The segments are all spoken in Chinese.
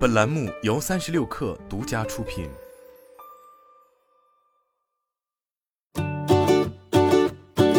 本栏目由三十六氪独家出品。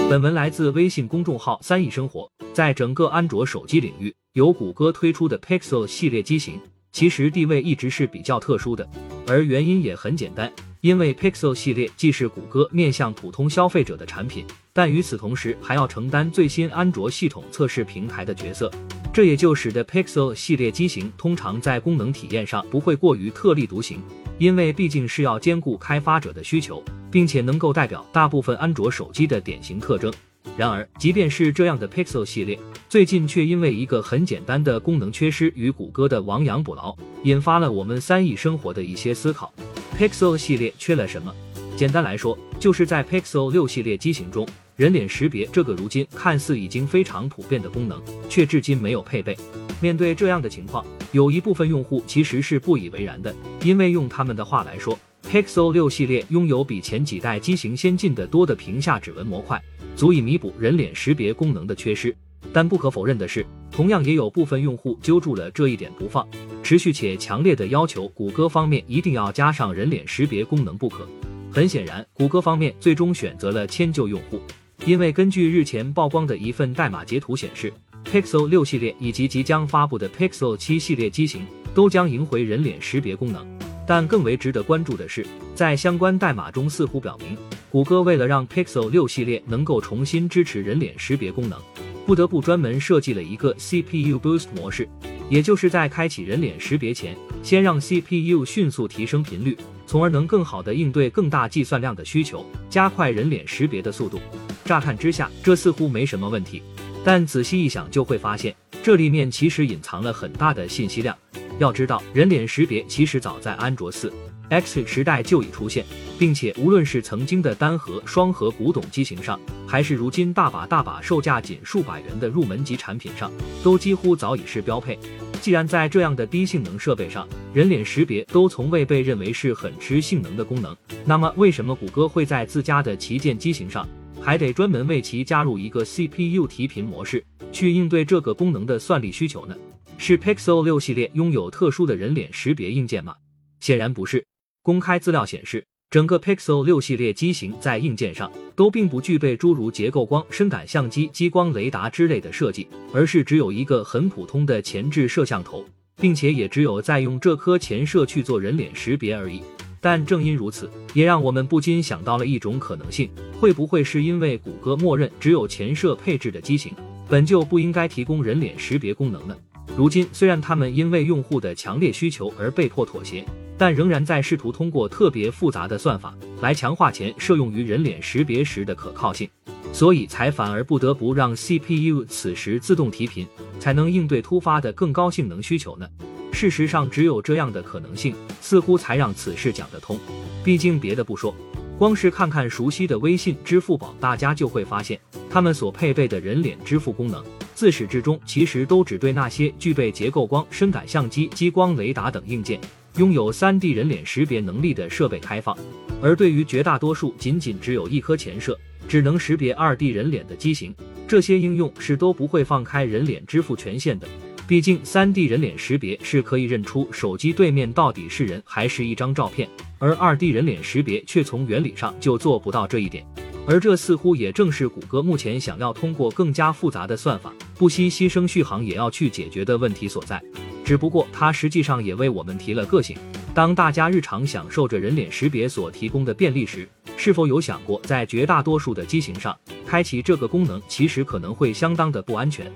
本文来自微信公众号“三亿生活”。在整个安卓手机领域，由谷歌推出的 Pixel 系列机型，其实地位一直是比较特殊的，而原因也很简单。因为 Pixel 系列既是谷歌面向普通消费者的产品，但与此同时还要承担最新安卓系统测试平台的角色，这也就使得 Pixel 系列机型通常在功能体验上不会过于特立独行，因为毕竟是要兼顾开发者的需求，并且能够代表大部分安卓手机的典型特征。然而，即便是这样的 Pixel 系列，最近却因为一个很简单的功能缺失，与谷歌的亡羊补牢，引发了我们三亿生活的一些思考。Pixel 系列缺了什么？简单来说，就是在 Pixel 六系列机型中，人脸识别这个如今看似已经非常普遍的功能，却至今没有配备。面对这样的情况，有一部分用户其实是不以为然的，因为用他们的话来说，Pixel 六系列拥有比前几代机型先进的多的屏下指纹模块，足以弥补人脸识别功能的缺失。但不可否认的是，同样也有部分用户揪住了这一点不放，持续且强烈的要求谷歌方面一定要加上人脸识别功能不可。很显然，谷歌方面最终选择了迁就用户，因为根据日前曝光的一份代码截图显示，Pixel 六系列以及即将发布的 Pixel 七系列机型都将迎回人脸识别功能。但更为值得关注的是，在相关代码中似乎表明，谷歌为了让 Pixel 六系列能够重新支持人脸识别功能。不得不专门设计了一个 CPU Boost 模式，也就是在开启人脸识别前，先让 CPU 迅速提升频率，从而能更好的应对更大计算量的需求，加快人脸识别的速度。乍看之下，这似乎没什么问题，但仔细一想就会发现，这里面其实隐藏了很大的信息量。要知道，人脸识别其实早在安卓四。X 时代就已出现，并且无论是曾经的单核、双核古董机型上，还是如今大把大把售价仅数百元的入门级产品上，都几乎早已是标配。既然在这样的低性能设备上，人脸识别都从未被认为是很吃性能的功能，那么为什么谷歌会在自家的旗舰机型上，还得专门为其加入一个 CPU 提频模式，去应对这个功能的算力需求呢？是 Pixel 六系列拥有特殊的人脸识别硬件吗？显然不是。公开资料显示，整个 Pixel 六系列机型在硬件上都并不具备诸如结构光、深感相机、激光雷达之类的设计，而是只有一个很普通的前置摄像头，并且也只有在用这颗前摄去做人脸识别而已。但正因如此，也让我们不禁想到了一种可能性：会不会是因为谷歌默认只有前摄配置的机型，本就不应该提供人脸识别功能呢？如今，虽然他们因为用户的强烈需求而被迫妥协。但仍然在试图通过特别复杂的算法来强化前摄用于人脸识别时的可靠性，所以才反而不得不让 CPU 此时自动提频，才能应对突发的更高性能需求呢？事实上，只有这样的可能性，似乎才让此事讲得通。毕竟别的不说，光是看看熟悉的微信、支付宝，大家就会发现，他们所配备的人脸支付功能，自始至终其实都只对那些具备结构光、深感相机、激光雷达等硬件。拥有 3D 人脸识别能力的设备开放，而对于绝大多数仅仅只有一颗前摄，只能识别 2D 人脸的机型，这些应用是都不会放开人脸支付权限的。毕竟 3D 人脸识别是可以认出手机对面到底是人还是一张照片，而 2D 人脸识别却从原理上就做不到这一点。而这似乎也正是谷歌目前想要通过更加复杂的算法，不惜牺牲续航也要去解决的问题所在。只不过，它实际上也为我们提了个醒。当大家日常享受着人脸识别所提供的便利时，是否有想过，在绝大多数的机型上开启这个功能，其实可能会相当的不安全？